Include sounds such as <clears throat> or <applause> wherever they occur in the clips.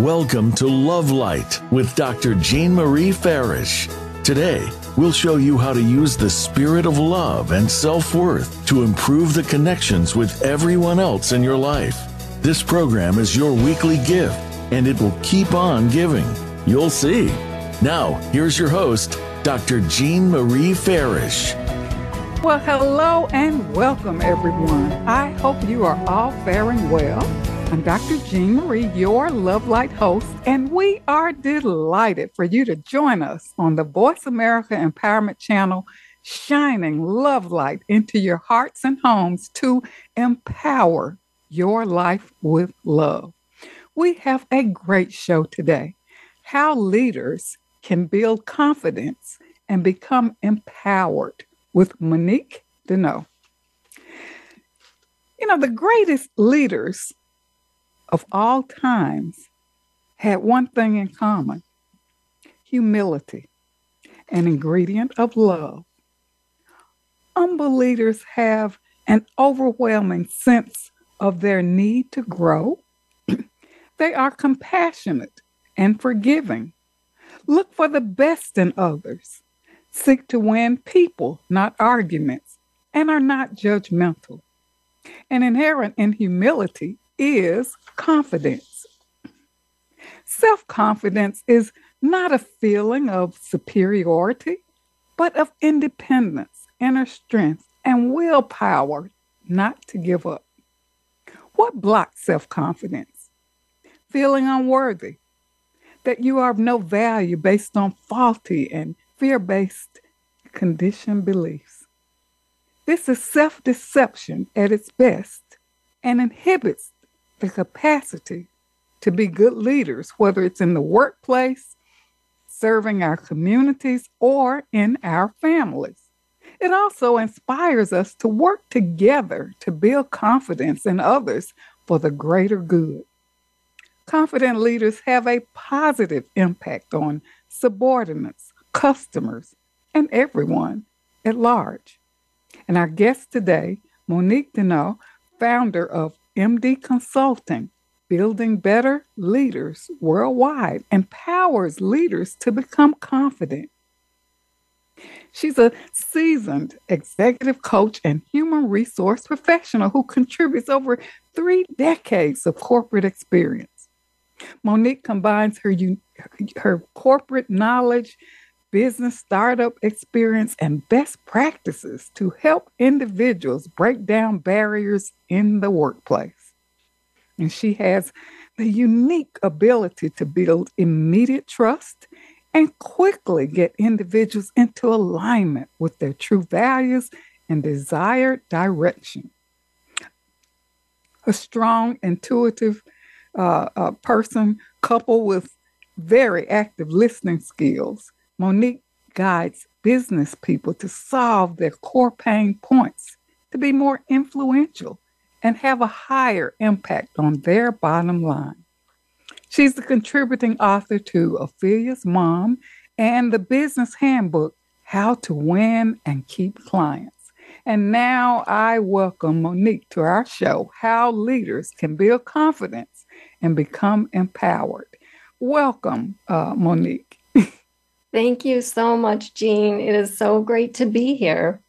Welcome to Love Light with Dr. Jean Marie Farish. Today, we'll show you how to use the spirit of love and self worth to improve the connections with everyone else in your life. This program is your weekly gift, and it will keep on giving. You'll see. Now, here's your host, Dr. Jean Marie Farish. Well, hello and welcome, everyone. I hope you are all faring well. I'm Dr. Jean Marie, your Love Light host, and we are delighted for you to join us on the Voice America Empowerment Channel, shining love light into your hearts and homes to empower your life with love. We have a great show today how leaders can build confidence and become empowered with Monique Daigneault. You know, the greatest leaders of all times had one thing in common humility, an ingredient of love. Humble leaders have an overwhelming sense of their need to grow. <clears throat> they are compassionate and forgiving. Look for the best in others seek to win people, not arguments, and are not judgmental. And inherent in humility is confidence. Self confidence is not a feeling of superiority, but of independence, inner strength, and willpower not to give up. What blocks self confidence? Feeling unworthy, that you are of no value based on faulty and fear based conditioned beliefs. This is self deception at its best and inhibits the capacity to be good leaders, whether it's in the workplace, serving our communities, or in our families. It also inspires us to work together to build confidence in others for the greater good. Confident leaders have a positive impact on subordinates, customers, and everyone at large. And our guest today, Monique Daigneault, founder of MD Consulting, Building Better Leaders Worldwide, empowers leaders to become confident. She's a seasoned executive coach and human resource professional who contributes over three decades of corporate experience. Monique combines her, her corporate knowledge business startup experience, and best practices to help individuals break down barriers in the workplace. And she has the unique ability to build immediate trust and quickly get individuals into alignment with their true values and desired direction. A strong, intuitive uh, uh, person coupled with very active listening skills Monique guides business people to solve their core pain points, to be more influential, and have a higher impact on their bottom line. She's the contributing author to Ophelia's Mom and the business handbook, How to Win and Keep Clients. And now I welcome Monique to our show, How Leaders Can Build Confidence and Become Empowered. Welcome, uh, Monique. Thank you so much, Jean. It is so great to be here.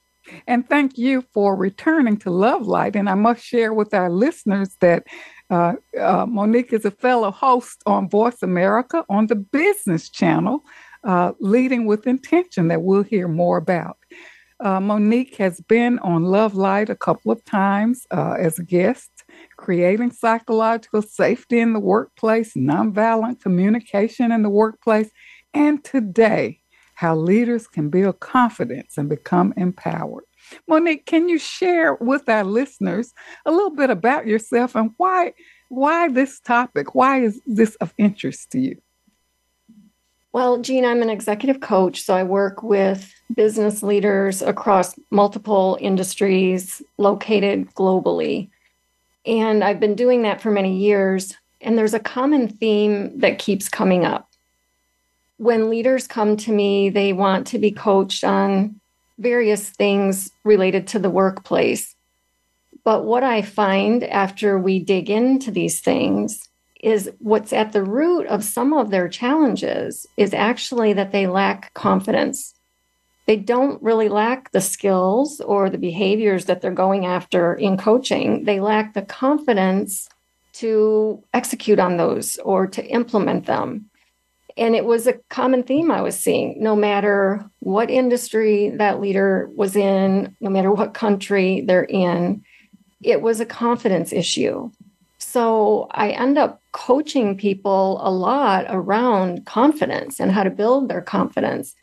And thank you for returning to Love Light. And I must share with our listeners that uh, uh, Monique is a fellow host on Voice America on the Business Channel, uh, Leading with Intention, that we'll hear more about. Uh, Monique has been on Love Light a couple of times uh, as a guest, creating psychological safety in the workplace, nonviolent communication in the workplace, and today, how leaders can build confidence and become empowered. Monique, can you share with our listeners a little bit about yourself and why why this topic? Why is this of interest to you? Well, Jean, I'm an executive coach, so I work with business leaders across multiple industries located globally. And I've been doing that for many years. And there's a common theme that keeps coming up when leaders come to me, they want to be coached on various things related to the workplace. But what I find after we dig into these things is what's at the root of some of their challenges is actually that they lack confidence. They don't really lack the skills or the behaviors that they're going after in coaching. They lack the confidence to execute on those or to implement them. And it was a common theme I was seeing, no matter what industry that leader was in, no matter what country they're in, it was a confidence issue. So I end up coaching people a lot around confidence and how to build their confidence.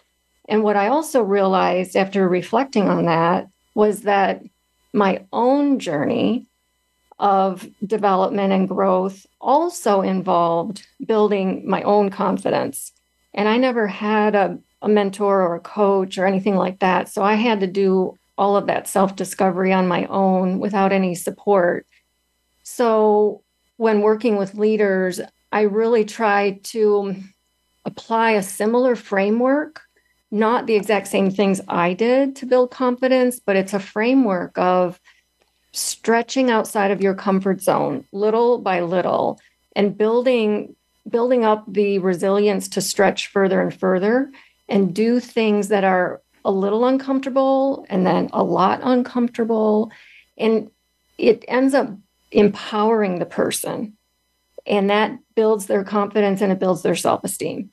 And what I also realized after reflecting on that was that my own journey of development and growth also involved building my own confidence. And I never had a, a mentor or a coach or anything like that. So I had to do all of that self discovery on my own without any support. So when working with leaders, I really try to apply a similar framework, not the exact same things I did to build confidence, but it's a framework of stretching outside of your comfort zone little by little and building building up the resilience to stretch further and further and do things that are a little uncomfortable and then a lot uncomfortable. And it ends up empowering the person and that builds their confidence and it builds their self-esteem.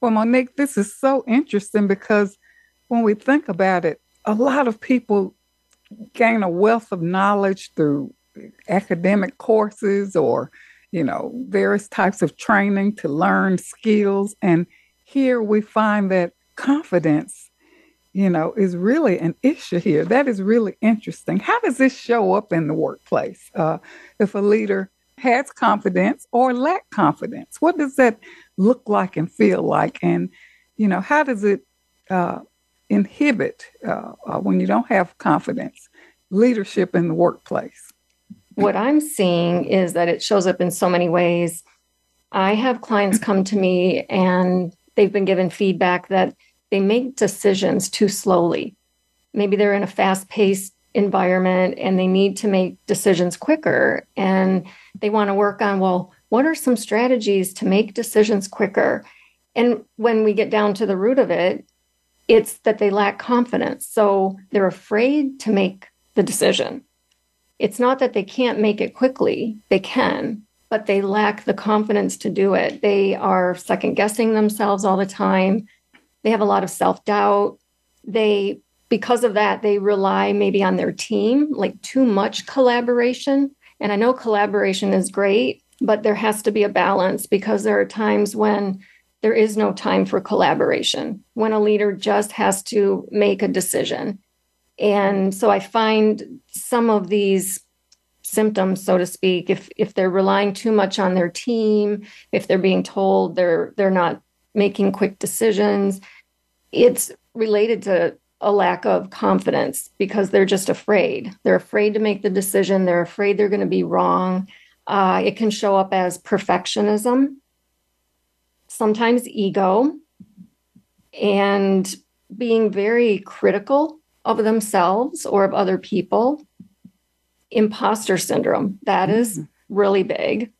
Well monique this is so interesting because when we think about it a lot of people gain a wealth of knowledge through academic courses or you know various types of training to learn skills. And here we find that confidence you know is really an issue here. That is really interesting. How does this show up in the workplace? Uh, if a leader has confidence or lack confidence what does that look like and feel like? And you know how does it uh, inhibit uh, uh, when you don't have confidence leadership in the workplace? What I'm seeing is that it shows up in so many ways. I have clients come to me and they've been given feedback that they make decisions too slowly. Maybe they're in a fast paced environment and they need to make decisions quicker and they want to work on, well, what are some strategies to make decisions quicker? And when we get down to the root of it, it's that they lack confidence. So they're afraid to make the decision. It's not that they can't make it quickly, they can, but they lack the confidence to do it. They are second guessing themselves all the time. They have a lot of self doubt. They, because of that, they rely maybe on their team, like too much collaboration. And I know collaboration is great, but there has to be a balance because there are times when there is no time for collaboration, when a leader just has to make a decision. And so I find some of these symptoms, so to speak, if if they're relying too much on their team, if they're being told they're they're not making quick decisions, it's related to a lack of confidence because they're just afraid. They're afraid to make the decision. They're afraid they're going to be wrong. Uh, it can show up as perfectionism sometimes ego, and being very critical of themselves or of other people. Imposter syndrome, that is mm-hmm. really big.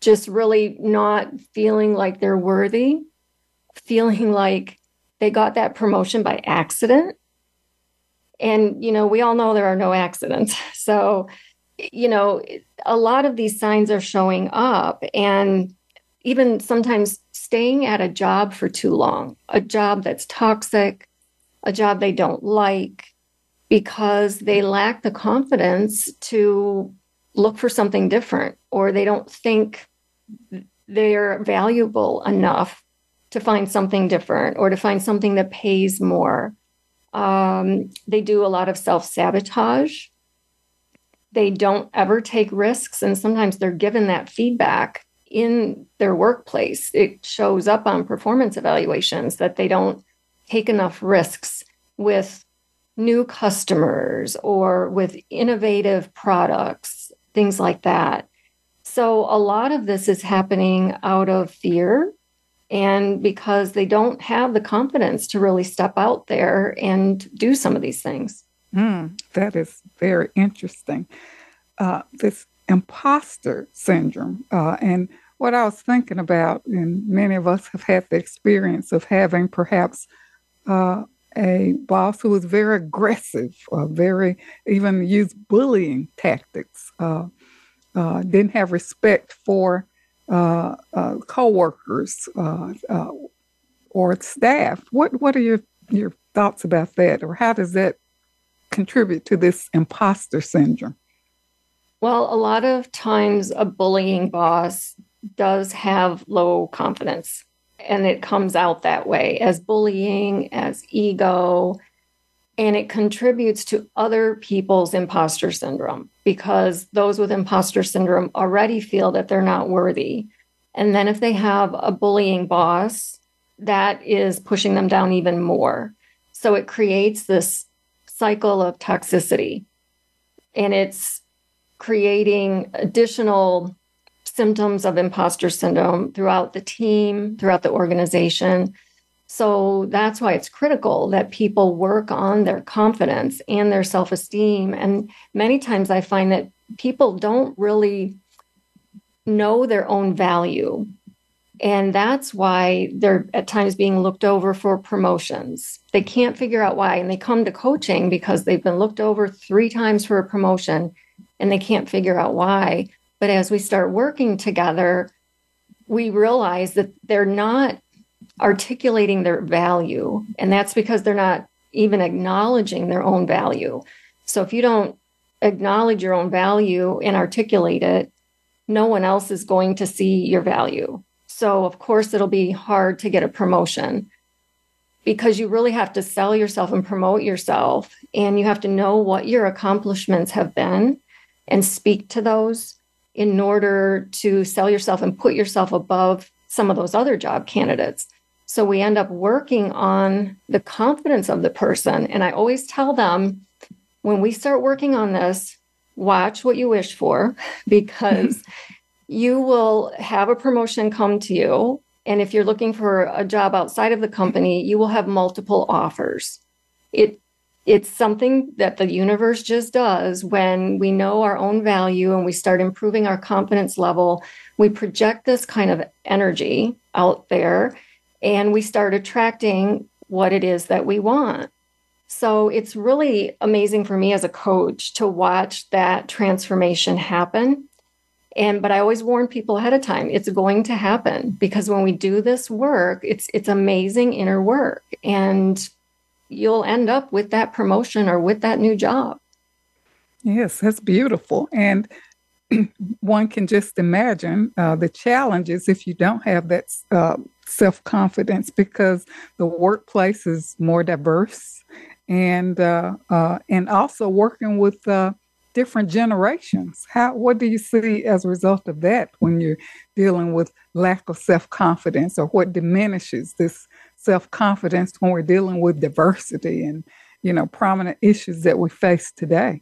Just really not feeling like they're worthy, feeling like they got that promotion by accident. And, you know, we all know there are no accidents. <laughs> So, you know, a lot of these signs are showing up. And even sometimes staying at a job for too long, a job that's toxic, a job they don't like, because they lack the confidence to look for something different, or they don't think they're valuable enough to find something different or to find something that pays more. Um, they do a lot of self sabotage. They don't ever take risks, and sometimes they're given that feedback in their workplace. It shows up on performance evaluations that they don't take enough risks with new customers or with innovative products, things like that. So, a lot of this is happening out of fear and because they don't have the confidence to really step out there and do some of these things. Mm, that is very interesting. Uh, this imposter syndrome. Uh, and what I was thinking about, and many of us have had the experience of having perhaps uh, a boss who was very aggressive, uh, very even used bullying tactics, uh, uh, didn't have respect for uh, uh, coworkers uh, uh, or staff. What what are your your thoughts about that, or how does that contribute to this imposter syndrome? Well, a lot of times a bullying boss does have low confidence and it comes out that way as bullying, as ego, and it contributes to other people's imposter syndrome because those with imposter syndrome already feel that they're not worthy. And then if they have a bullying boss, that is pushing them down even more. So it creates this cycle of toxicity and it's creating additional symptoms of imposter syndrome throughout the team, throughout the organization. So that's why it's critical that people work on their confidence and their self esteem. And many times I find that people don't really know their own value. And that's why they're at times being looked over for promotions. They can't figure out why. And they come to coaching because they've been looked over three times for a promotion and they can't figure out why. But as we start working together, we realize that they're not articulating their value. And that's because they're not even acknowledging their own value. So if you don't acknowledge your own value and articulate it, no one else is going to see your value. So, of course, it'll be hard to get a promotion because you really have to sell yourself and promote yourself. And you have to know what your accomplishments have been and speak to those in order to sell yourself and put yourself above some of those other job candidates. So we end up working on the confidence of the person. And I always tell them when we start working on this, watch what you wish for <laughs> because <laughs> you will have a promotion come to you. And if you're looking for a job outside of the company, you will have multiple offers. It it's something that the universe just does when we know our own value and we start improving our confidence level. We project this kind of energy out there and we start attracting what it is that we want. So it's really amazing for me as a coach to watch that transformation happen. And but I always warn people ahead of time, it's going to happen because when we do this work, it's it's amazing inner work. And you'll end up with that promotion or with that new job. Yes, that's beautiful. And <clears throat> one can just imagine uh, the challenges if you don't have that uh, self confidence because the workplace is more diverse, and uh, uh and also working with uh, different generations. How what do you see as a result of that when you're dealing with lack of self confidence, or what diminishes this self confidence when we're dealing with diversity and, you know, prominent issues that we face today?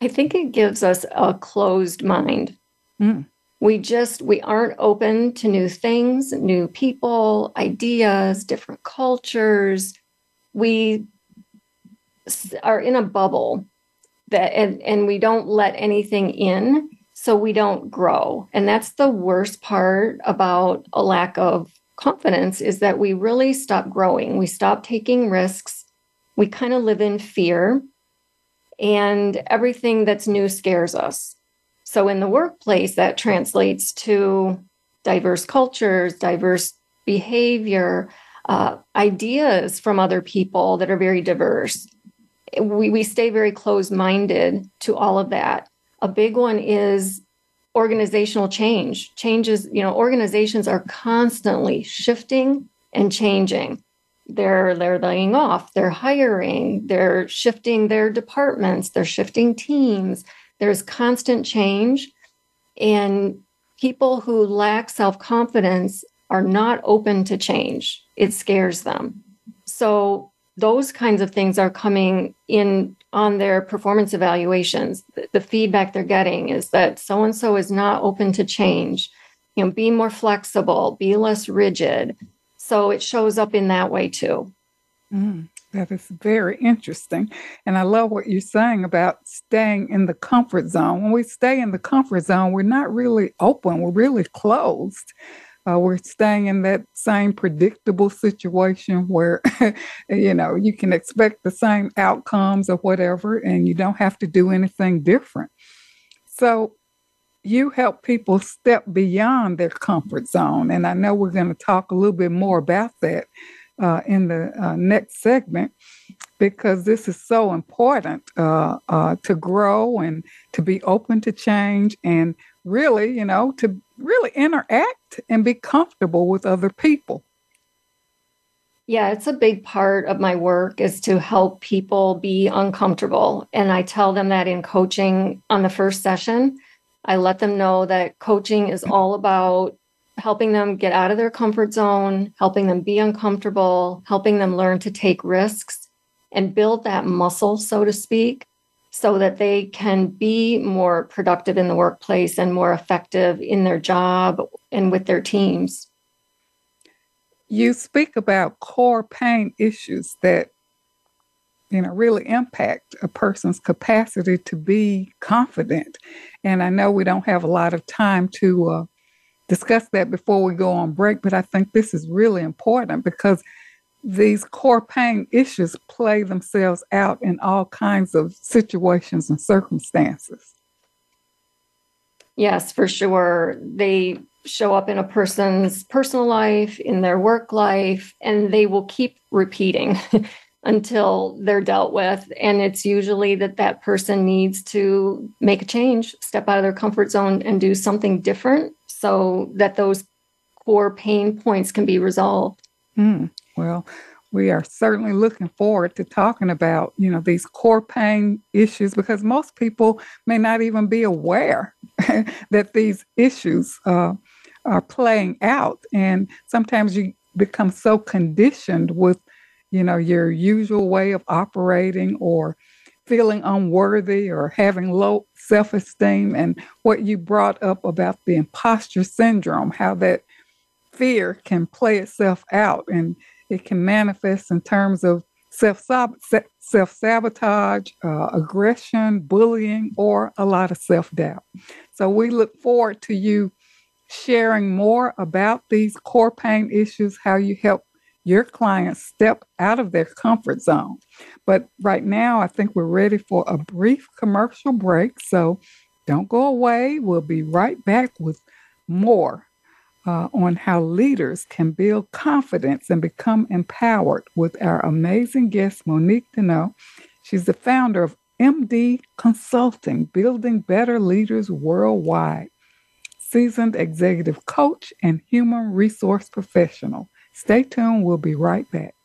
I think it gives us a closed mind. Mm. We just we aren't open to new things, new people, ideas, different cultures. We are in a bubble that and, and we don't let anything in so we don't grow. And that's the worst part about a lack of confidence is that we really stop growing. We stop taking risks. We kind of live in fear, and everything that's new scares us. So, in the workplace, that translates to diverse cultures, diverse behavior, uh, ideas from other people that are very diverse. We, we stay very closed minded to all of that. A big one is organizational change. Changes you know organizations are constantly shifting and changing. They're they're laying off they're hiring they're shifting their departments they're shifting teams. There's constant change and people who lack self-confidence are not open to change. It scares them. So those kinds of things are coming in on their performance evaluations. The, the feedback they're getting is that so and so is not open to change. You know, be more flexible, be less rigid. So it shows up in that way too. Mm, That is very interesting. And I love what you're saying about staying in the comfort zone. When we stay in the comfort zone, we're not really open, we're really closed. Uh, we're staying in that same predictable situation where, <laughs> you know, you can expect the same outcomes or whatever, and you don't have to do anything different. So, you help people step beyond their comfort zone. And I know we're going to talk a little bit more about that uh, in the uh, next segment because this is so important uh, uh to grow and to be open to change and really, you know, to really interact and be comfortable with other people. Yeah, it's a big part of my work is to help people be uncomfortable. And I tell them that in coaching on the first session. I let them know that coaching is all about helping them get out of their comfort zone, helping them be uncomfortable, helping them learn to take risks and build that muscle, so to speak, so that they can be more productive in the workplace and more effective in their job and with their teams. You speak about core pain issues that you know really impact a person's capacity to be confident and i know we don't have a lot of time to uh, discuss that before we go on break but i think this is really important because these core pain issues play themselves out in all kinds of situations and circumstances. Yes, for sure. They show up in a person's personal life, in their work life, and they will keep repeating <laughs> until they're dealt with. And it's usually that that person needs to make a change, step out of their comfort zone, and do something different so that those core pain points can be resolved. Mm. Well, we are certainly looking forward to talking about, you know, these core pain issues because most people may not even be aware <laughs> that these issues uh, are playing out. And sometimes you become so conditioned with, you know, your usual way of operating or feeling unworthy or having low self esteem. And what you brought up about the imposter syndrome, how that fear can play itself out. And it can manifest in terms of self self sabotage, uh, aggression, bullying, or a lot of self doubt. So we look forward to you sharing more about these core pain issues, how you help your clients step out of their comfort zone. But right now, I think we're ready for a brief commercial break. So don't go away. We'll be right back with more uh, on how leaders can build confidence and become empowered with our amazing guest, Monique Daigneault. She's the founder of MD Consulting, Building Better Leaders Worldwide, seasoned executive coach and human resource professional. Stay tuned, we'll be right back.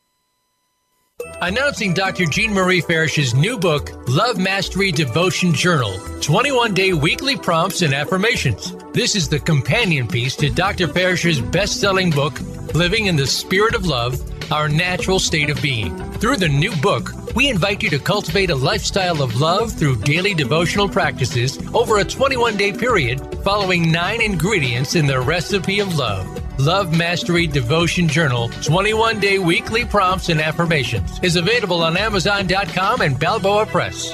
Announcing Dr. Jean Marie Farish's new book, Love Mastery Devotion Journal 21 Day Weekly Prompts and Affirmations. This is the companion piece to Dr. Farish's best selling book, Living in the Spirit of Love Our Natural State of Being. Through the new book, we invite you to cultivate a lifestyle of love through daily devotional practices over a 21 day period, following nine ingredients in the recipe of love. Love Mastery Devotion Journal 21 day weekly prompts and affirmations is available on Amazon.com and Balboa Press.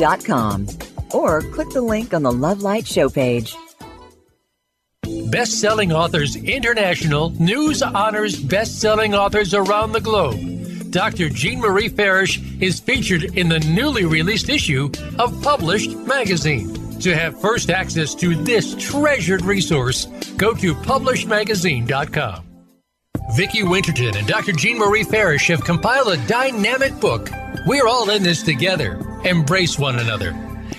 consciousloving.com or click the link on the Love Light show page. Best-selling authors international news honors best-selling authors around the globe. Dr. Jean Marie Farish is featured in the newly released issue of Published Magazine. To have first access to this treasured resource, go to publishedmagazine.com. Vicki Winterton and Dr. Jean Marie Farish have compiled a dynamic book. We're all in this together. Embrace one another.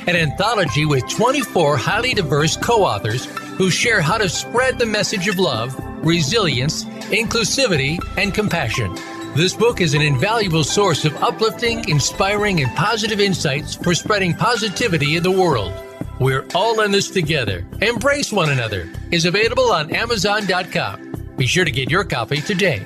An anthology with 24 highly diverse co authors who share how to spread the message of love, resilience, inclusivity, and compassion. This book is an invaluable source of uplifting, inspiring, and positive insights for spreading positivity in the world. We're all in this together. Embrace one another is available on Amazon.com. Be sure to get your copy today.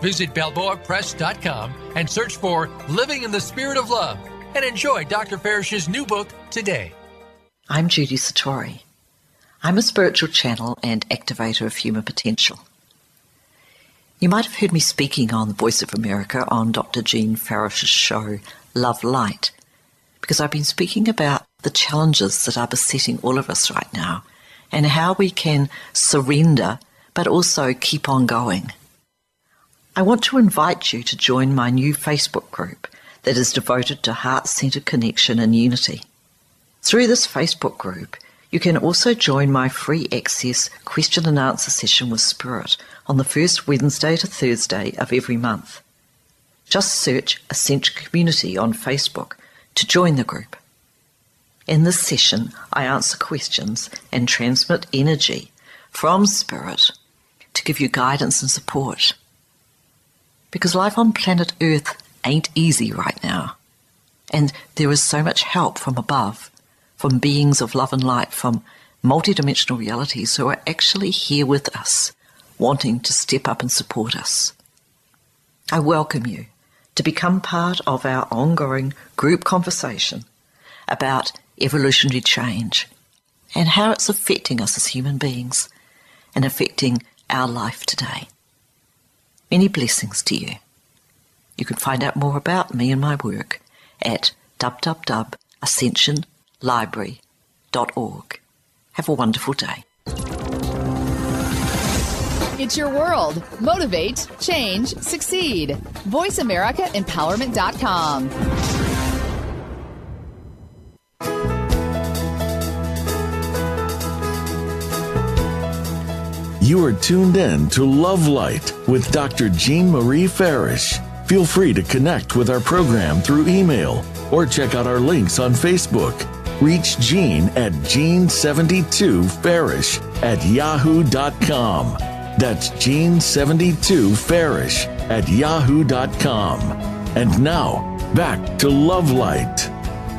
Visit BalboaPress.com and search for Living in the Spirit of Love and enjoy Dr. Farish's new book today. I'm Judy Satori. I'm a spiritual channel and activator of human potential. You might have heard me speaking on the Voice of America on Dr. Jean Farish's show, Love Light, because I've been speaking about the challenges that are besetting all of us right now and how we can surrender but also keep on going. I want to invite you to join my new Facebook group that is devoted to heart centered connection and unity. Through this Facebook group, you can also join my free access question and answer session with Spirit on the first Wednesday to Thursday of every month. Just search Ascension Community on Facebook to join the group. In this session, I answer questions and transmit energy from Spirit to give you guidance and support because life on planet Earth ain't easy right now. And there is so much help from above, from beings of love and light, from multidimensional realities who are actually here with us, wanting to step up and support us. I welcome you to become part of our ongoing group conversation about evolutionary change and how it's affecting us as human beings and affecting our life today. Many blessings to you. You can find out more about me and my work at www.ascensionlibrary.org. Have a wonderful day. It's your world. Motivate, change, succeed. VoiceAmericaEmpowerment.com. You are tuned in to Love Light with Dr. Jean Marie Farish. Feel free to connect with our program through email or check out our links on Facebook. Reach Jean at Jean72Farish at yahoo.com. That's Jean72Farish at yahoo.com. And now, back to Love Light.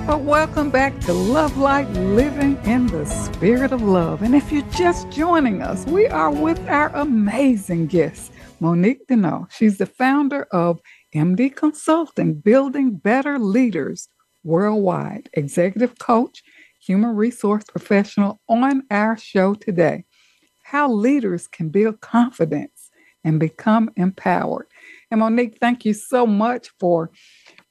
Well, welcome back to Love Light Living in the Spirit of Love. And if you're just joining us, we are with our amazing guest, Monique Daigneault. She's the founder of MD Consulting, Building Better Leaders Worldwide, executive coach, human resource professional on our show today. How leaders can build confidence and become empowered. And Monique, thank you so much for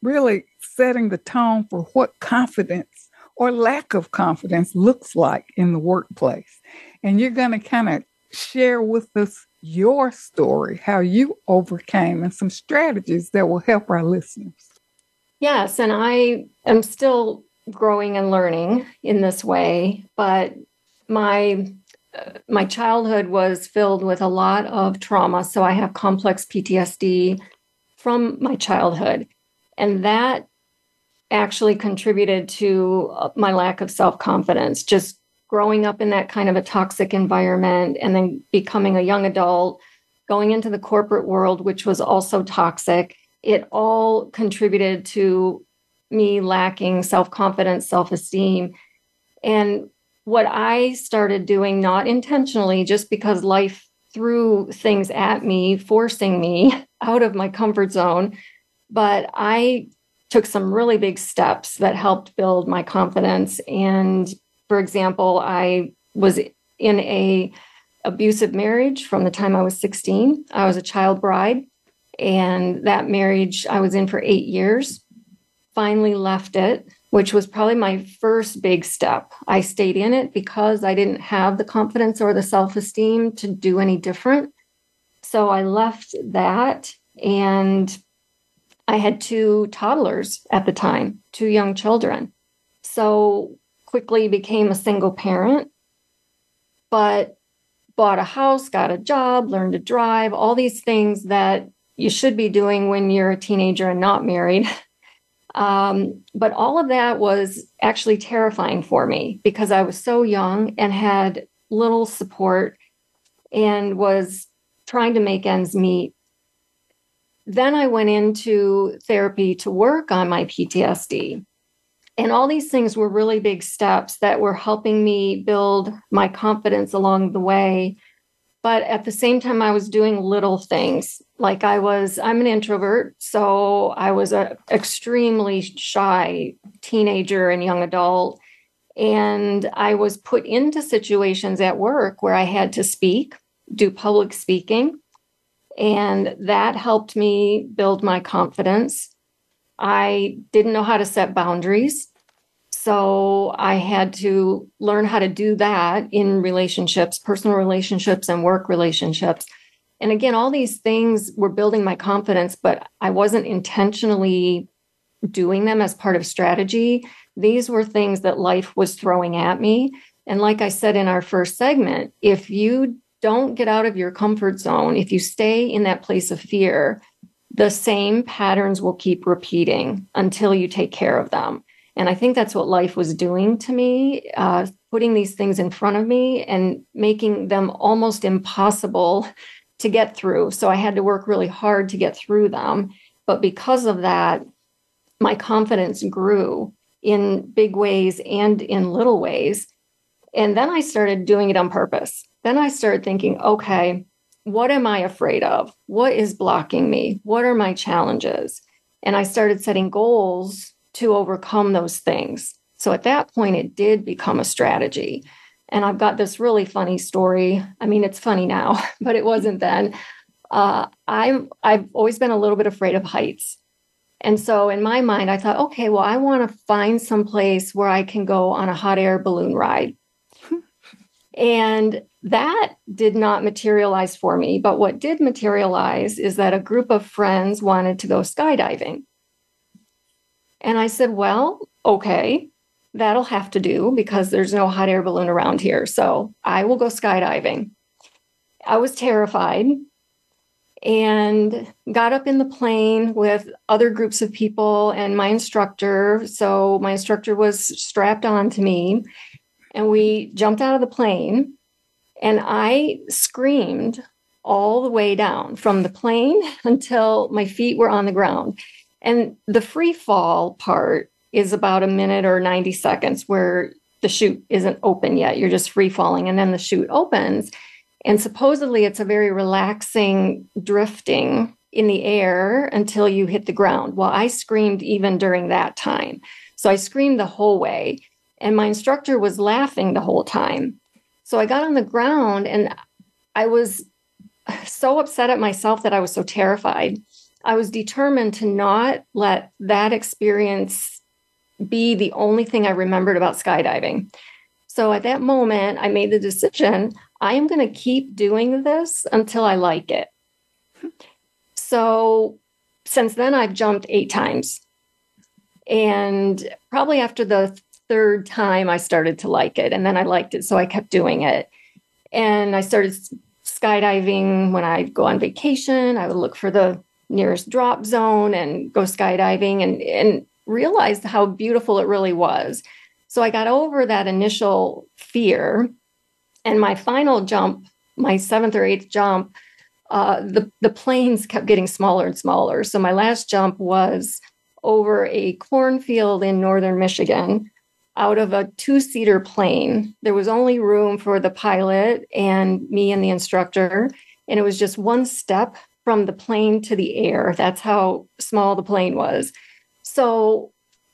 really setting the tone for what confidence or lack of confidence looks like in the workplace. And you're going to kind of share with us your story, how you overcame, and some strategies that will help our listeners. Yes, and I am still growing and learning in this way, but my uh, my childhood was filled with a lot of trauma, so I have complex PTSD from my childhood. And that actually contributed to uh, my lack of self confidence, just growing up in that kind of a toxic environment and then becoming a young adult, going into the corporate world, which was also toxic. It all contributed to me lacking self confidence, self esteem. And what I started doing, not intentionally, just because life threw things at me, forcing me <laughs> out of my comfort zone. But I took some really big steps that helped build my confidence. And for example, I was in a abusive marriage from the time I was 16. I was a child bride, and that marriage I was in for 8 years. Finally left it, which was probably my first big step. I stayed in it because I didn't have the confidence or the self-esteem to do any different. So I left that And I had two toddlers at the time, two young children. So quickly became a single parent, but bought a house, got a job, learned to drive, all these things that you should be doing when you're a teenager and not married. <laughs> Um, but all of that was actually terrifying for me because I was so young and had little support and was trying to make ends meet. Then I went into therapy to work on my PTSD. And all these things were really big steps that were helping me build my confidence along the way. But at the same time, I was doing little things. Like I was, I'm an introvert. So I was an extremely shy teenager and young adult. And I was put into situations at work where I had to speak, do public speaking. And that helped me build my confidence. I didn't know how to set boundaries. So I had to learn how to do that in relationships, personal relationships, and work relationships. And again, all these things were building my confidence, but I wasn't intentionally doing them as part of strategy. These were things that life was throwing at me. And like I said in our first segment, if you don't get out of your comfort zone, if you stay in that place of fear, the same patterns will keep repeating until you take care of them. And I think that's what life was doing to me, uh, putting these things in front of me and making them almost impossible to get through. So I had to work really hard to get through them. But because of that, my confidence grew in big ways and in little ways. And then I started doing it on purpose. Then I started thinking, okay, what am I afraid of? What is blocking me? What are my challenges? And I started setting goals to overcome those things. So at that point, it did become a strategy. And I've got this really funny story. I mean, it's funny now, <laughs> but it wasn't then. Uh, I'm I've always been a little bit afraid of heights. And so in my mind, I thought, okay, well, I want to find some place where I can go on a hot air balloon ride. And that did not materialize for me. But what did materialize is that a group of friends wanted to go skydiving. And I said, well, okay, that'll have to do because there's no hot air balloon around here. So I will go skydiving. I was terrified and got up in the plane with other groups of people and my instructor. So my instructor was strapped on to me and we jumped out of the plane and I screamed all the way down from the plane <laughs> until my feet were on the ground. And the free fall part is about a minute or 90 seconds where the chute isn't open yet. You're just free falling and then the chute opens. And supposedly it's a very relaxing drifting in the air until you hit the ground. Well, I screamed even during that time. So I screamed the whole way. And my instructor was laughing the whole time. So I got on the ground and I was so upset at myself that I was so terrified. I was determined to not let that experience be the only thing I remembered about skydiving. So at that moment, I made the decision I am going to keep doing this until I like it. So since then, I've jumped eight times. And probably after the third time, I started to like it. And then I liked it. So I kept doing it. And I started skydiving when I'd go on vacation. I would look for the nearest drop zone and go skydiving and, and realized how beautiful it really was. So I got over that initial fear. And my final jump, my seventh or eighth jump, uh, the, the planes kept getting smaller and smaller. So my last jump was over a cornfield in northern Michigan out of a two seater plane. There was only room for the pilot and me and the instructor. And it was just one step from the plane to the air. That's how small the plane was. So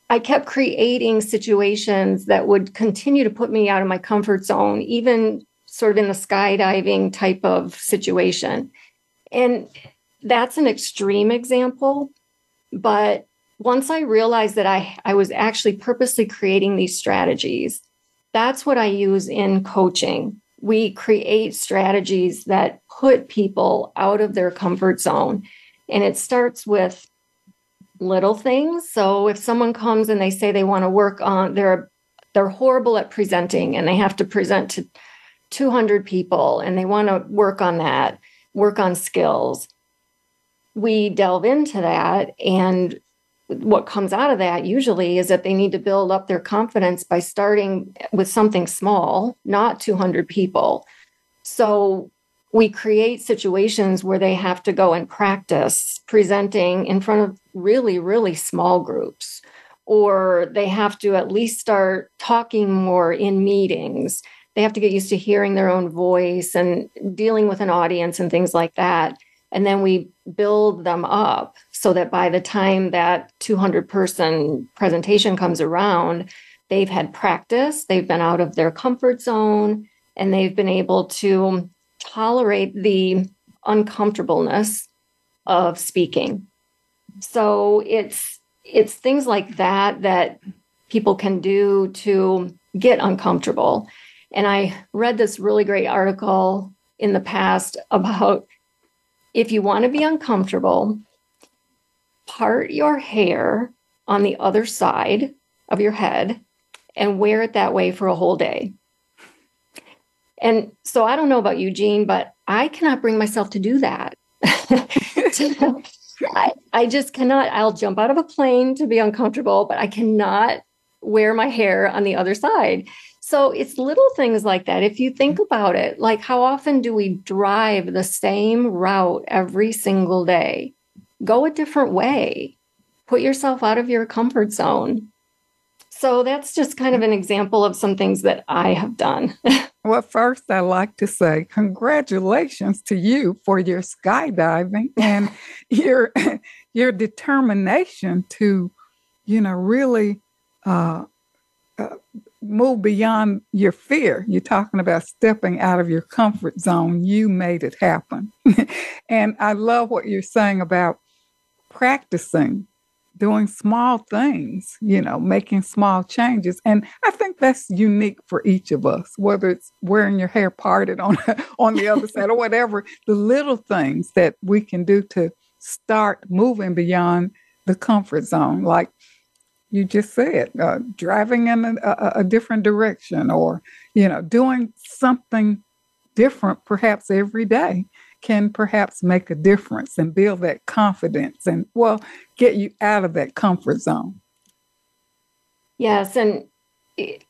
I kept creating situations that would continue to put me out of my comfort zone, even sort of in the skydiving type of situation. And that's an extreme example. But once I realized that I, I was actually purposely creating these strategies, that's what I use in coaching we create strategies that put people out of their comfort zone. And it starts with little things. So if someone comes and they say they want to work on they're they're horrible at presenting and they have to present to 200 people and they want to work on that, work on skills. We delve into that and what comes out of that usually is that they need to build up their confidence by starting with something small, not 200 people. So we create situations where they have to go and practice presenting in front of really, really small groups, or they have to at least start talking more in meetings. They have to get used to hearing their own voice and dealing with an audience and things like that. And then we build them up so that by the time that 200 person presentation comes around, they've had practice, they've been out of their comfort zone, and they've been able to tolerate the uncomfortableness of speaking. So it's it's things like that that people can do to get uncomfortable. And I read this really great article in the past about if you want to be uncomfortable, part your hair on the other side of your head and wear it that way for a whole day. And so I don't know about you Jean, but I cannot bring myself to do that. <laughs> I, I just cannot. I'll jump out of a plane to be uncomfortable, but I cannot wear my hair on the other side. So it's little things like that. If you think about it, like how often do we drive the same route every single day? Go a different way. Put yourself out of your comfort zone. So that's just kind of an example of some things that I have done. <laughs> well, first, I'd like to say congratulations to you for your skydiving <laughs> and your your determination to, you know, really uh, uh, move beyond your fear. You're talking about stepping out of your comfort zone. You made it happen, <laughs> and I love what you're saying about practicing doing small things, you know, making small changes. And I think that's unique for each of us, whether it's wearing your hair parted on <laughs> on the other side or whatever, the little things that we can do to start moving beyond the comfort zone, like you just said, uh, driving in a, a, a different direction or, you know, doing something different perhaps every day can perhaps make a difference and build that confidence and, well, get you out of that comfort zone. Yes. And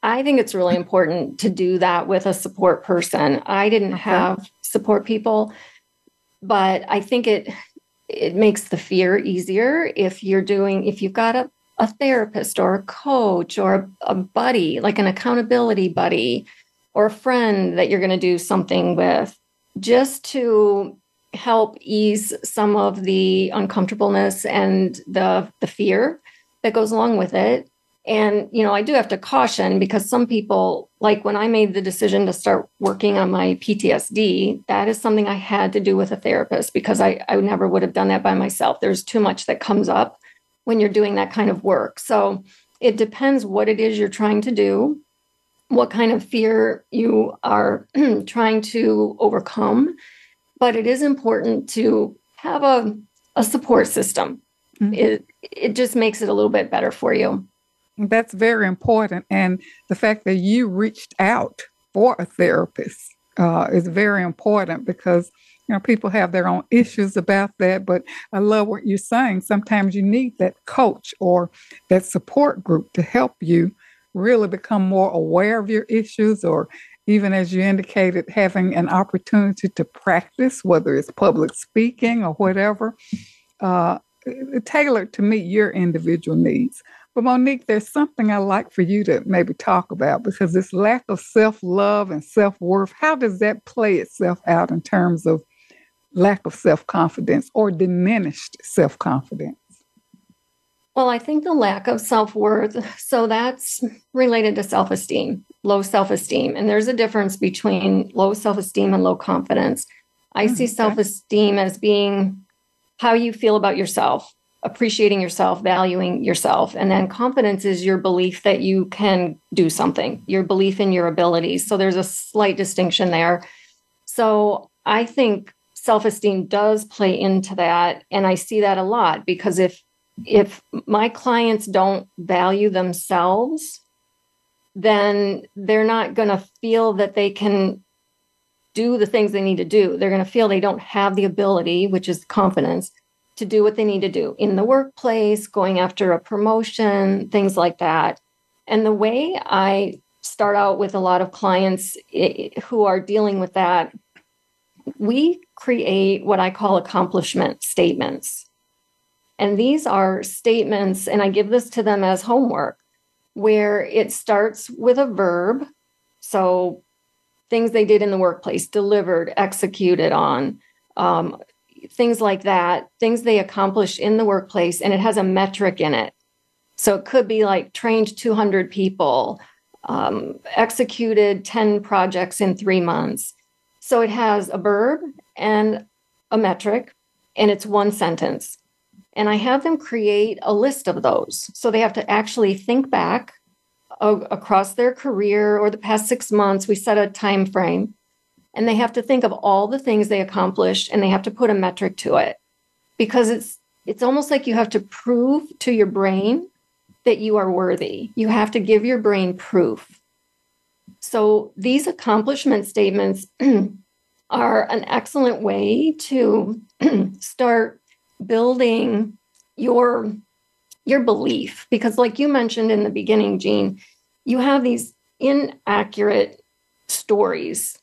I think it's really important to do that with a support person. I didn't okay. have support people, but I think it it makes the fear easier if you're doing if you've got a, a therapist or a coach or a, buddy, like an accountability buddy or a friend that you're going to do something with just to help ease some of the uncomfortableness and the the fear that goes along with it. And you know i do have to caution because some people like when i made the decision to start working on my ptsd that is something i had to do with a therapist because i, I never would have done that by myself. There's too much that comes up when you're doing that kind of work so it depends what it is you're trying to do what kind of fear you are <clears throat> trying to overcome. But it is important to have a, a support system. Mm-hmm. It, it just makes it a little bit better for you. That's very important. And the fact that you reached out for a therapist uh, is very important because you know people have their own issues about that but i love what you're saying sometimes you need that coach or that support group to help you really become more aware of your issues or even as you indicated, having an opportunity to practice, whether it's public speaking or whatever, uh, tailored to meet your individual needs. But Monique, there's something I'd like for you to maybe talk about because this lack of self love and self worth, how does that play itself out in terms of lack of self confidence or diminished self confidence? Well, I think the lack of self worth, so that's related to self esteem, low self esteem. And there's a difference between low self esteem and low confidence. I mm-hmm. see self esteem as being how you feel about yourself, appreciating yourself, valuing yourself. And then confidence is your belief that you can do something, your belief in your abilities. So there's a slight distinction there. So I think self esteem does play into that. And I see that a lot because if if my clients don't value themselves, then they're not going to feel that they can do the things they need to do. They're going to feel they don't have the ability, which is confidence, to do what they need to do in the workplace, going after a promotion, things like that. And the way I start out with a lot of clients eh, who are dealing with that, we create what I call accomplishment statements. And these are statements, and I give this to them as homework, where it starts with a verb. So things they did in the workplace, delivered, executed on, um, things like that, things they accomplished in the workplace, and it has a metric in it. So it could be like trained 200 people, um, executed 10 projects in three months. So it has a verb and a metric, and it's one sentence. And I have them create a list of those. So they have to actually think back across their career or the past six months. We set a time frame and they have to think of all the things they accomplished and they have to put a metric to it because it's it's almost like you have to prove to your brain that you are worthy. You have to give your brain proof. So these accomplishment statements <clears throat> are an excellent way to <clears throat> start building your your belief. Because like you mentioned in the beginning Jean you have these inaccurate stories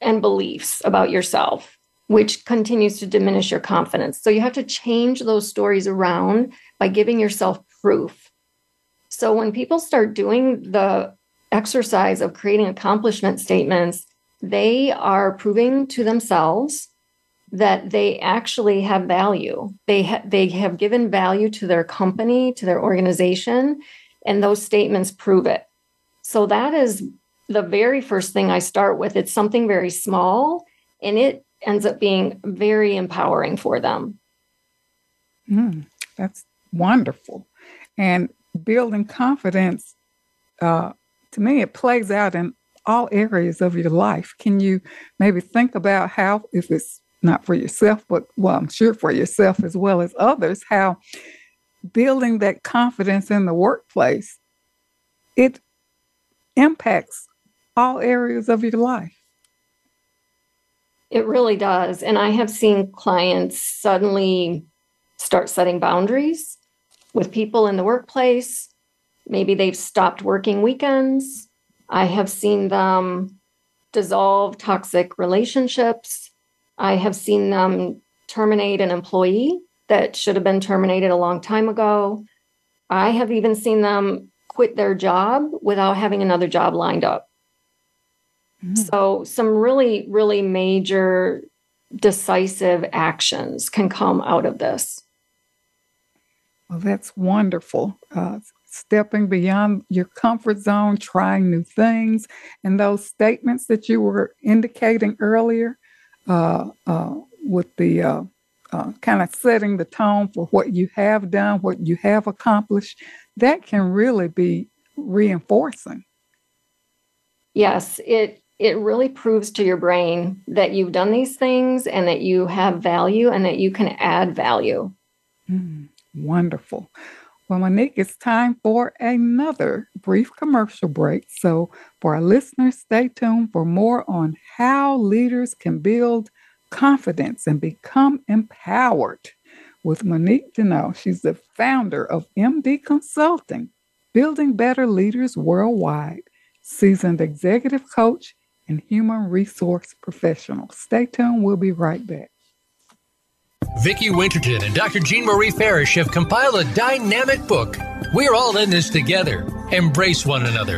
and beliefs about yourself which continues to diminish your confidence. So you have to change those stories around by giving yourself proof. So when people start doing the exercise of creating accomplishment statements they are proving to themselves that they actually have value. They ha- they have given value to their company, to their organization, and those statements prove it. So that is the very first thing I start with. It's something very small, and it ends up being very empowering for them. Mm, that's wonderful, and building confidence. Uh, to me, it plays out in all areas of your life. Can you maybe think about how, if it's not for yourself, but well, I'm sure for yourself as well as others, how building that confidence in the workplace, it impacts all areas of your life. It really does. And I have seen clients suddenly start setting boundaries with people in the workplace. Maybe they've stopped working weekends. I have seen them dissolve toxic relationships. I have seen them terminate an employee that should have been terminated a long time ago. I have even seen them quit their job without having another job lined up. Mm. So, some really, really major decisive actions can come out of this. Well, that's wonderful. Uh, stepping beyond your comfort zone, trying new things, and those statements that you were indicating earlier uh, uh, with the uh, uh, kind of setting the tone for what you have done, what you have accomplished, that can really be reinforcing. Yes, it it really proves to your brain that you've done these things and that you have value and that you can add value. Mm, wonderful. Well, Monique, it's time for another brief commercial break. So, for our listeners, stay tuned for more on how leaders can build confidence and become empowered with Monique Daigneault. She's the founder of MD Consulting, Building Better Leaders Worldwide, seasoned executive coach and human resource professional. Stay tuned. We'll be right back. Vicki Winterton and Dr. Jean Marie Farish have compiled a dynamic book. We're all in this together. Embrace one another.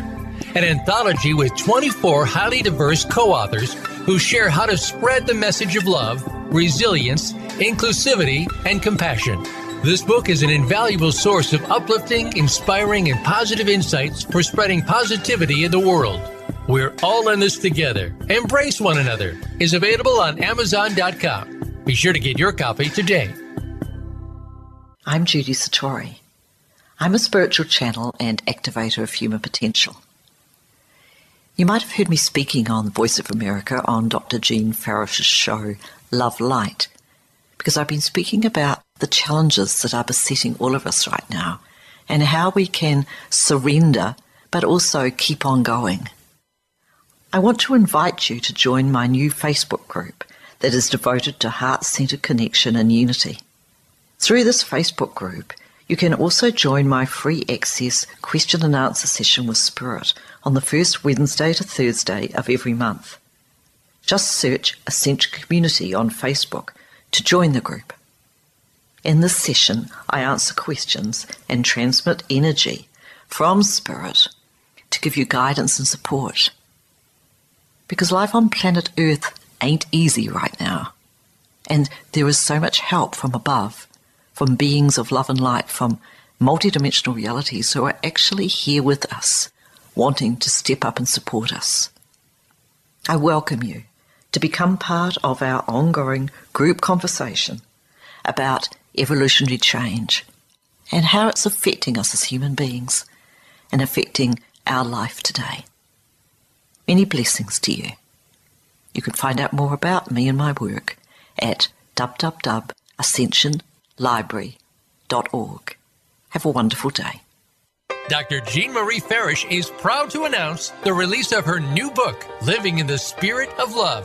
An anthology with 24 highly diverse co authors who share how to spread the message of love, resilience, inclusivity, and compassion. This book is an invaluable source of uplifting, inspiring, and positive insights for spreading positivity in the world. We're all in this together. Embrace one another is available on Amazon.com. Be sure to get your copy today. I'm Judy Satori. I'm a spiritual channel and activator of human potential. You might have heard me speaking on the Voice of America on Dr. Jean Farish's show, Love Light, because I've been speaking about the challenges that are besetting all of us right now and how we can surrender but also keep on going. I want to invite you to join my new Facebook group that is devoted to heart centered connection and unity. Through this Facebook group, you can also join my free access question and answer session with Spirit on the first Wednesday to Thursday of every month. Just search Ascension Community on Facebook to join the group. In this session, I answer questions and transmit energy from Spirit to give you guidance and support. Because life on planet Earth ain't easy right now. And there is so much help from above, from beings of love and light, from multidimensional realities who are actually here with us, wanting to step up and support us. I welcome you to become part of our ongoing group conversation about evolutionary change and how it's affecting us as human beings and affecting our life today. Many blessings to you. You can find out more about me and my work at www.ascensionlibrary.org. Have a wonderful day. Dr. Jean Marie Farish is proud to announce the release of her new book, Living in the Spirit of Love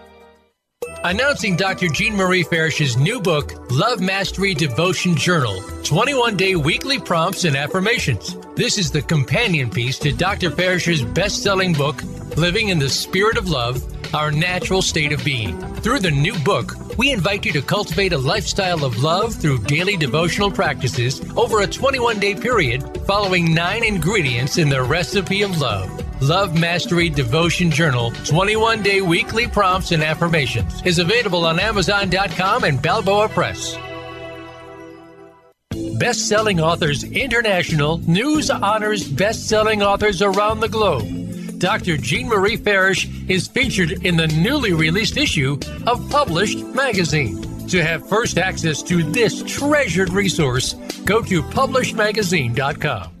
Announcing Dr. Jean Marie Farish's new book, Love Mastery Devotion Journal 21 Day Weekly Prompts and Affirmations. This is the companion piece to Dr. Farish's best selling book, Living in the Spirit of Love Our Natural State of Being. Through the new book, we invite you to cultivate a lifestyle of love through daily devotional practices over a 21 day period, following nine ingredients in the recipe of love. Love Mastery Devotion Journal 21 day weekly prompts and affirmations is available on Amazon.com and Balboa Press. Best Selling Authors International news honors best selling authors around the globe. Dr. Jean Marie Farish is featured in the newly released issue of Published Magazine. To have first access to this treasured resource, go to publishedmagazine.com.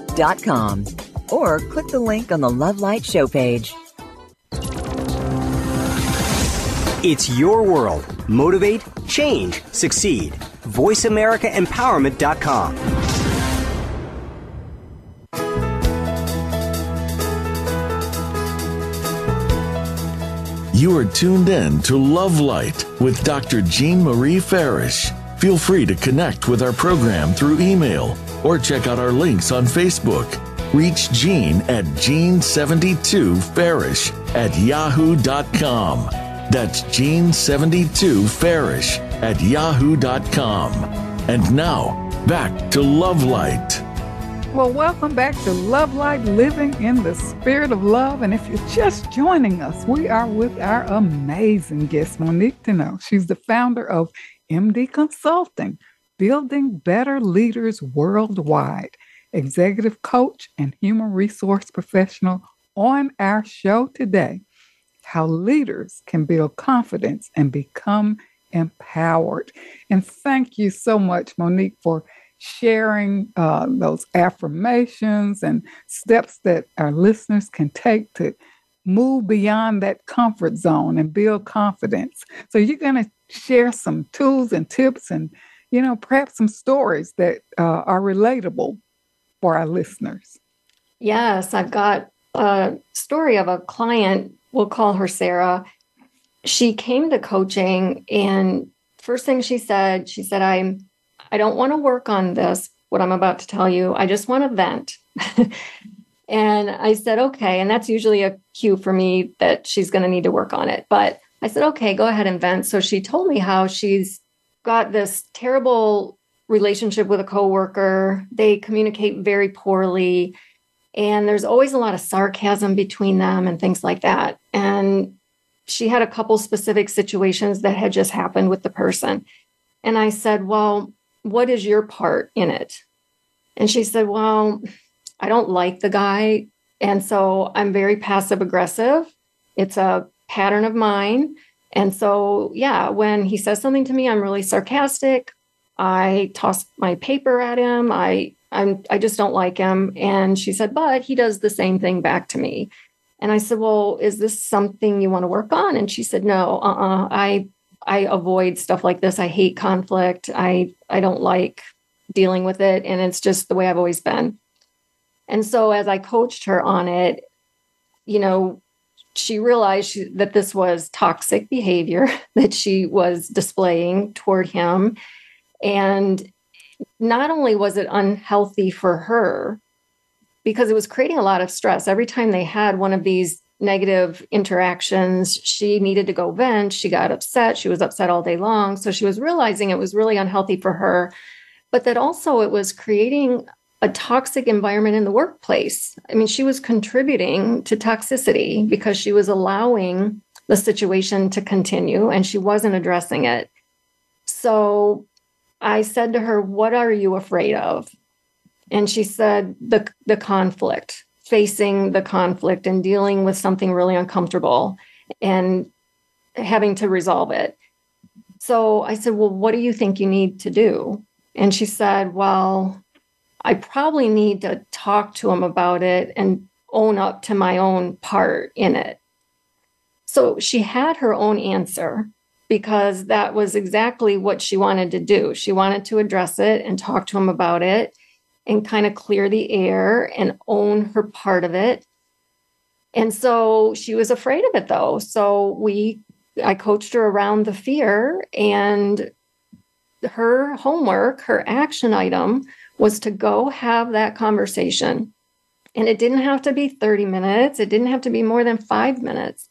Or click the link on the Love Light show page. It's your world. Motivate, change, succeed. VoiceAmericaEmpowerment.com. You are tuned in to Love Light with Dr. Jean Marie Farish. Feel free to connect with our program through email or check out our links on Facebook. Reach Jean at Jean72Farish at yahoo.com. That's Jean72Farish at yahoo.com. And now, back to Love Light. Well, welcome back to Love Light Living in the Spirit of Love. And if you're just joining us, we are with our amazing guest, Monique Daigneault. She's the founder of MD Consulting, Building Better Leaders Worldwide, executive coach and human resource professional on our show today. How leaders can build confidence and become empowered. And thank you so much, Monique, for sharing uh, those affirmations and steps that our listeners can take to move beyond that comfort zone and build confidence. So you're going to share some tools and tips and, you know, perhaps some stories that uh, are relatable for our listeners. Yes, I've got a story of a client, we'll call her Sarah. She came to coaching and first thing she said, she said, I'm I don't want to work on this, what I'm about to tell you. I just want to vent. <laughs> and I said, okay. And that's usually a cue for me that she's going to need to work on it. But I said, okay, go ahead and vent. So she told me how she's got this terrible relationship with a coworker. They communicate very poorly. And there's always a lot of sarcasm between them and things like that. And she had a couple specific situations that had just happened with the person. And I said, Well, what is your part in it? And she said, Well, I don't like the guy. And so I'm very passive aggressive. It's a pattern of mine. And so, yeah, when he says something to me, I'm really sarcastic. I toss my paper at him. I I'm I just don't like him. And she said, but he does the same thing back to me. And I said, well, is this something you want to work on? And she said, no, uh-uh. I I avoid stuff like this. I hate conflict. I I don't like dealing with it. And it's just the way I've always been. And so as I coached her on it, you know, she realized that this was toxic behavior <laughs> that she was displaying toward him. And not only was it unhealthy for her, because it was creating a lot of stress. Every time they had one of these negative interactions, she needed to go vent. She got upset. She was upset all day long. So she was realizing it was really unhealthy for her, but that also it was creating a toxic environment in the workplace. I mean, she was contributing to toxicity because she was allowing the situation to continue and she wasn't addressing it. So I said to her, What are you afraid of? And she said, The, the conflict, facing the conflict and dealing with something really uncomfortable and having to resolve it. So I said, Well, what do you think you need to do? And she said, Well, I probably need to talk to him about it and own up to my own part in it. So she had her own answer because that was exactly what she wanted to do. She wanted to address it and talk to him about it and kind of clear the air and own her part of it. And so she was afraid of it though. So we I coached her around the fear and her homework, her action item was to go have that conversation. And it didn't have to be 30 minutes, it didn't have to be more than 5 minutes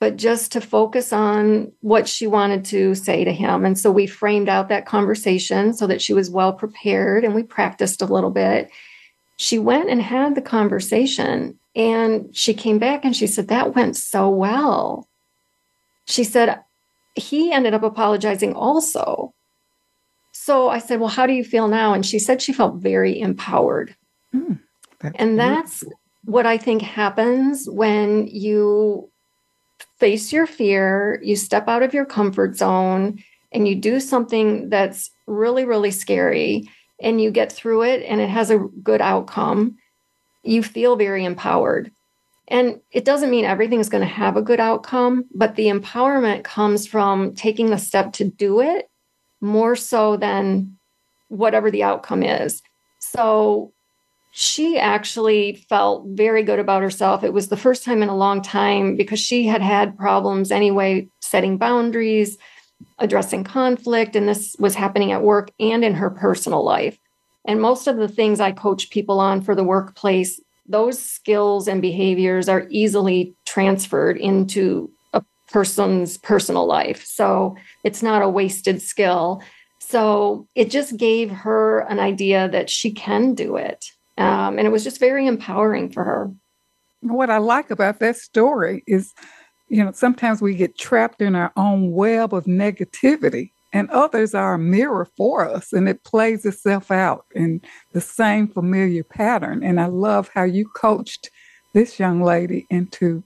but just to focus on what she wanted to say to him. And so we framed out that conversation so that she was well prepared and we practiced a little bit. She went and had the conversation and she came back and she said, That went so well. She said, He ended up apologizing also. So I said, Well, how do you feel now? And she said she felt very empowered. Mm, that's and that's beautiful. what I think happens when you face your fear, you step out of your comfort zone, and you do something that's really, really scary, and you get through it and it has a good outcome, you feel very empowered. And it doesn't mean everything's going to have a good outcome, but the empowerment comes from taking the step to do it more so than whatever the outcome is. So she actually felt very good about herself. It was the first time in a long time because she had had problems anyway, setting boundaries, addressing conflict, and this was happening at work and in her personal life. And most of the things I coach people on for the workplace, those skills and behaviors are easily transferred into person's personal life. So it's not a wasted skill. So it just gave her an idea that she can do it um, and it was just very empowering for her. What I like about that story is, you know, sometimes we get trapped in our own web of negativity, and others are a mirror for us, and it plays itself out in the same familiar pattern. And I love how you coached this young lady into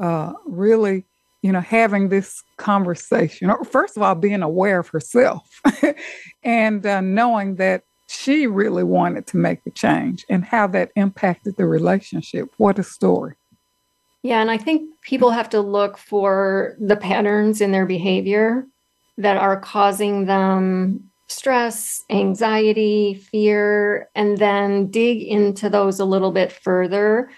uh, really you know, having this conversation, or first of all, being aware of herself <laughs> and uh, knowing that she really wanted to make the change and how that impacted the relationship. What a story. Yeah, and I think people have to look for the patterns in their behavior that are causing them stress, anxiety, fear, and then dig into those a little bit further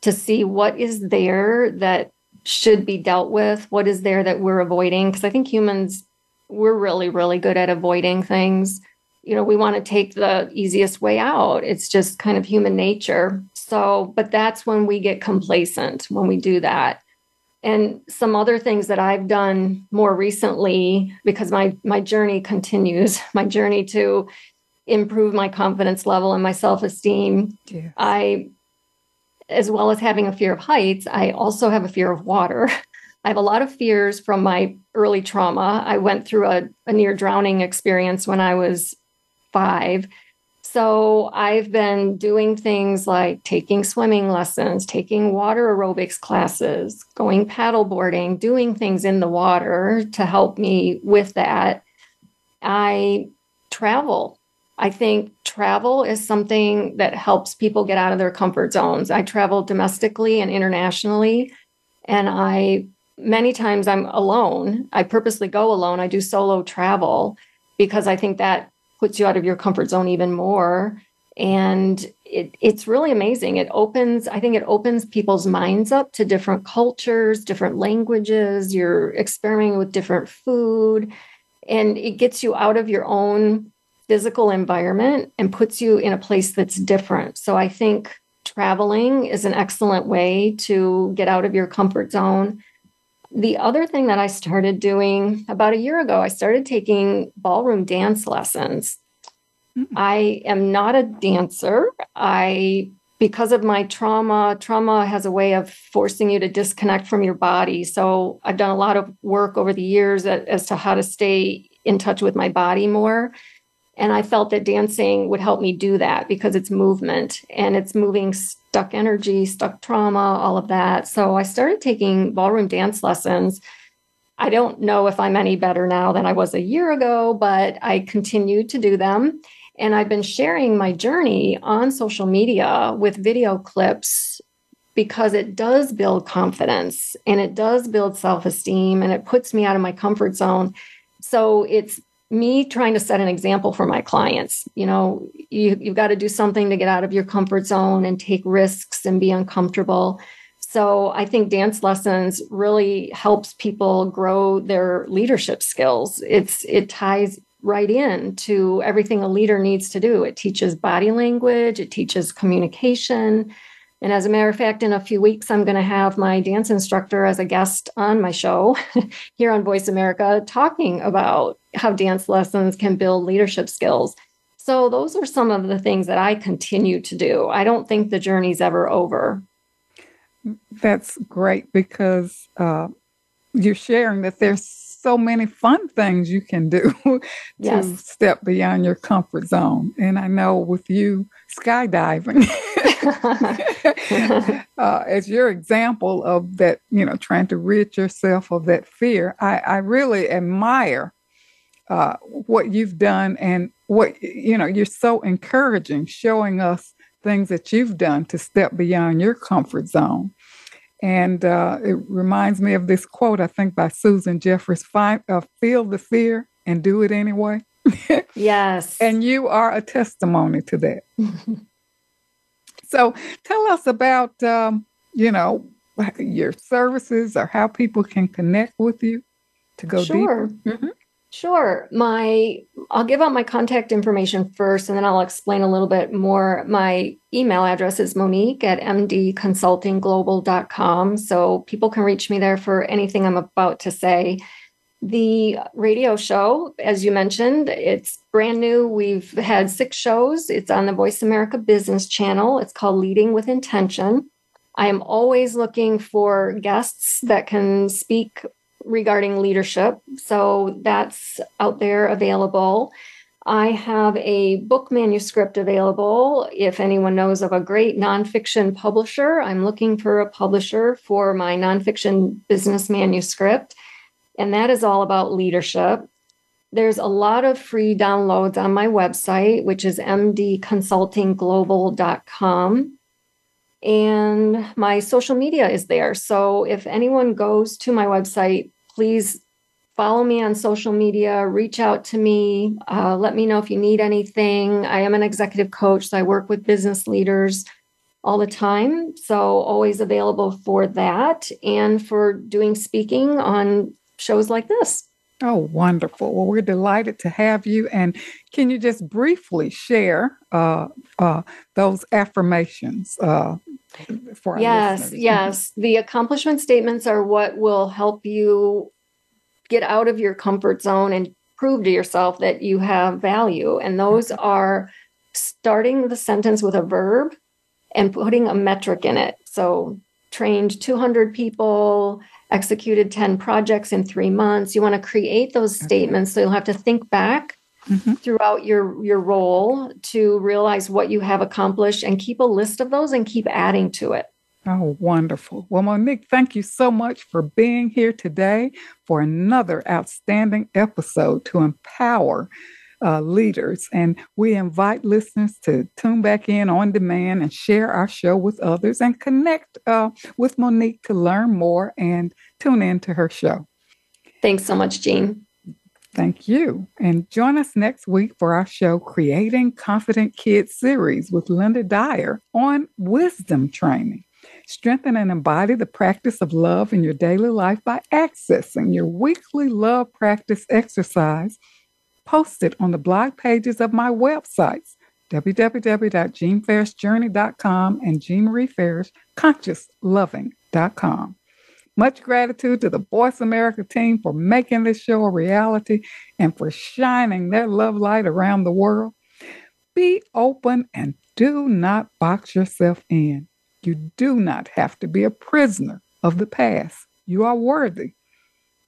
to see what is there that should be dealt with, what is there that we're avoiding. Because I think humans we're really, really good at avoiding things. You know, we want to take the easiest way out. It's just kind of human nature. So, but that's when we get complacent when we do that. And some other things that I've done more recently, because my my journey continues, <laughs> my journey to improve my confidence level and my self-esteem. Yes. I as well as having a fear of heights, I also have a fear of water. <laughs> I have a lot of fears from my early trauma. I went through a, a near drowning experience when I was five. So I've been doing things like taking swimming lessons, taking water aerobics classes, going paddleboarding, doing things in the water to help me with that. I travel. I think travel is something that helps people get out of their comfort zones. I travel domestically and internationally, and I many times I'm alone. I purposely go alone. I do solo travel because I think that puts you out of your comfort zone even more. And it, it's really amazing. It opens, I think it opens people's minds up to different cultures, different languages. You're experimenting with different food, and it gets you out of your own physical environment and puts you in a place that's different. So I think traveling is an excellent way to get out of your comfort zone the other thing that I started doing about a year ago, I started taking ballroom dance lessons. Mm-hmm. I am not a dancer. I because of my trauma, trauma has a way of forcing you to disconnect from your body. So I've done a lot of work over the years as to how to stay in touch with my body more. And I felt that dancing would help me do that because it's movement and it's moving stuck energy, stuck trauma, all of that. So I started taking ballroom dance lessons. I don't know if I'm any better now than I was a year ago, but I continue to do them. And I've been sharing my journey on social media with video clips because it does build confidence and it does build self esteem and it puts me out of my comfort zone. So it's me trying to set an example for my clients. You know, you, you've got to do something to get out of your comfort zone and take risks and be uncomfortable. So I think dance lessons really helps people grow their leadership skills. It's it ties right in to everything a leader needs to do. It teaches body language, it teaches communication, and as a matter of fact, in a few weeks, I'm going to have my dance instructor as a guest on my show <laughs> here on Voice America talking about how dance lessons can build leadership skills. So, those are some of the things that I continue to do. I don't think the journey's ever over. That's great because uh, you're sharing that there's so many fun things you can do <laughs> to yes. step beyond your comfort zone. And I know with you skydiving <laughs> <laughs> uh, as your example of that, you know, trying to rid yourself of that fear, I, I really admire uh, what you've done and what, you know, you're so encouraging, showing us things that you've done to step beyond your comfort zone. And uh, it reminds me of this quote, I think, by Susan Jeffers Find, uh, Feel the fear and do it anyway. <laughs> yes. And you are a testimony to that. <laughs> so tell us about, um, you know, your services or how people can connect with you to go sure. deeper. Mm-hmm. Sure. My I'll give out my contact information first and then I'll explain a little bit more. My email address is monique at mdconsultingglobal.com. So people can reach me there for anything I'm about to say. The radio show, as you mentioned, it's brand new. We've had six shows. It's on the Voice America Business Channel. It's called Leading with Intention. I am always looking for guests that can speak regarding leadership. So that's out there available. I have a book manuscript available. If anyone knows of a great nonfiction publisher, I'm looking for a publisher for my nonfiction business manuscript. And that is all about leadership. There's a lot of free downloads on my website, which is mdconsultingglobal.com and my social media is there. So if anyone goes to my website, please follow me on social media, reach out to me, uh, let me know if you need anything. I am an executive coach, so I work with business leaders all the time. So, always available for that and for doing speaking on shows like this. Oh, wonderful. Well, we're delighted to have you. And can you just briefly share uh, uh, those affirmations uh, for Yes, listeners? yes. The accomplishment statements are what will help you get out of your comfort zone and prove to yourself that you have value. And those are starting the sentence with a verb and putting a metric in it. So, trained 200 people, executed 10 projects in three months. You want to create those statements so you'll have to think back Mhm. throughout your your role to realize what you have accomplished and keep a list of those and keep adding to it. Oh, wonderful. Well, Monique, thank you so much for being here today for another outstanding episode to empower uh, leaders. And we invite listeners to tune back in on demand and share our show with others and connect uh, with Monique to learn more and tune in to her show. Thanks so much, Jean. Thank you. And join us next week for our show, Creating Confident Kids series with Linda Dyer on wisdom training. Strengthen and embody the practice of love in your daily life by accessing your weekly love practice exercise posted on the blog pages of my websites, www.jeanferrisjourney.com and Jean Marie. Much gratitude to the Voice America team for making this show a reality and for shining their love light around the world. Be open and do not box yourself in. You do not have to be a prisoner of the past. You are worthy.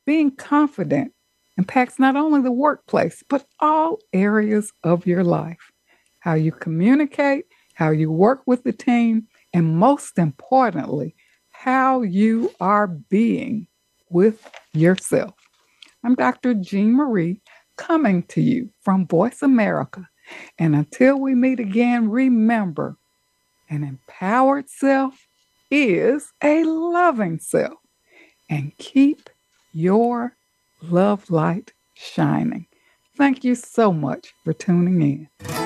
Being confident impacts not only the workplace, but all areas of your life. How you communicate, how you work with the team, and most importantly, how you are being with yourself. I'm Dr. Jean Marie coming to you from Voice America. And until we meet again, remember an empowered self is a loving self. And keep your love light shining. Thank you so much for tuning in.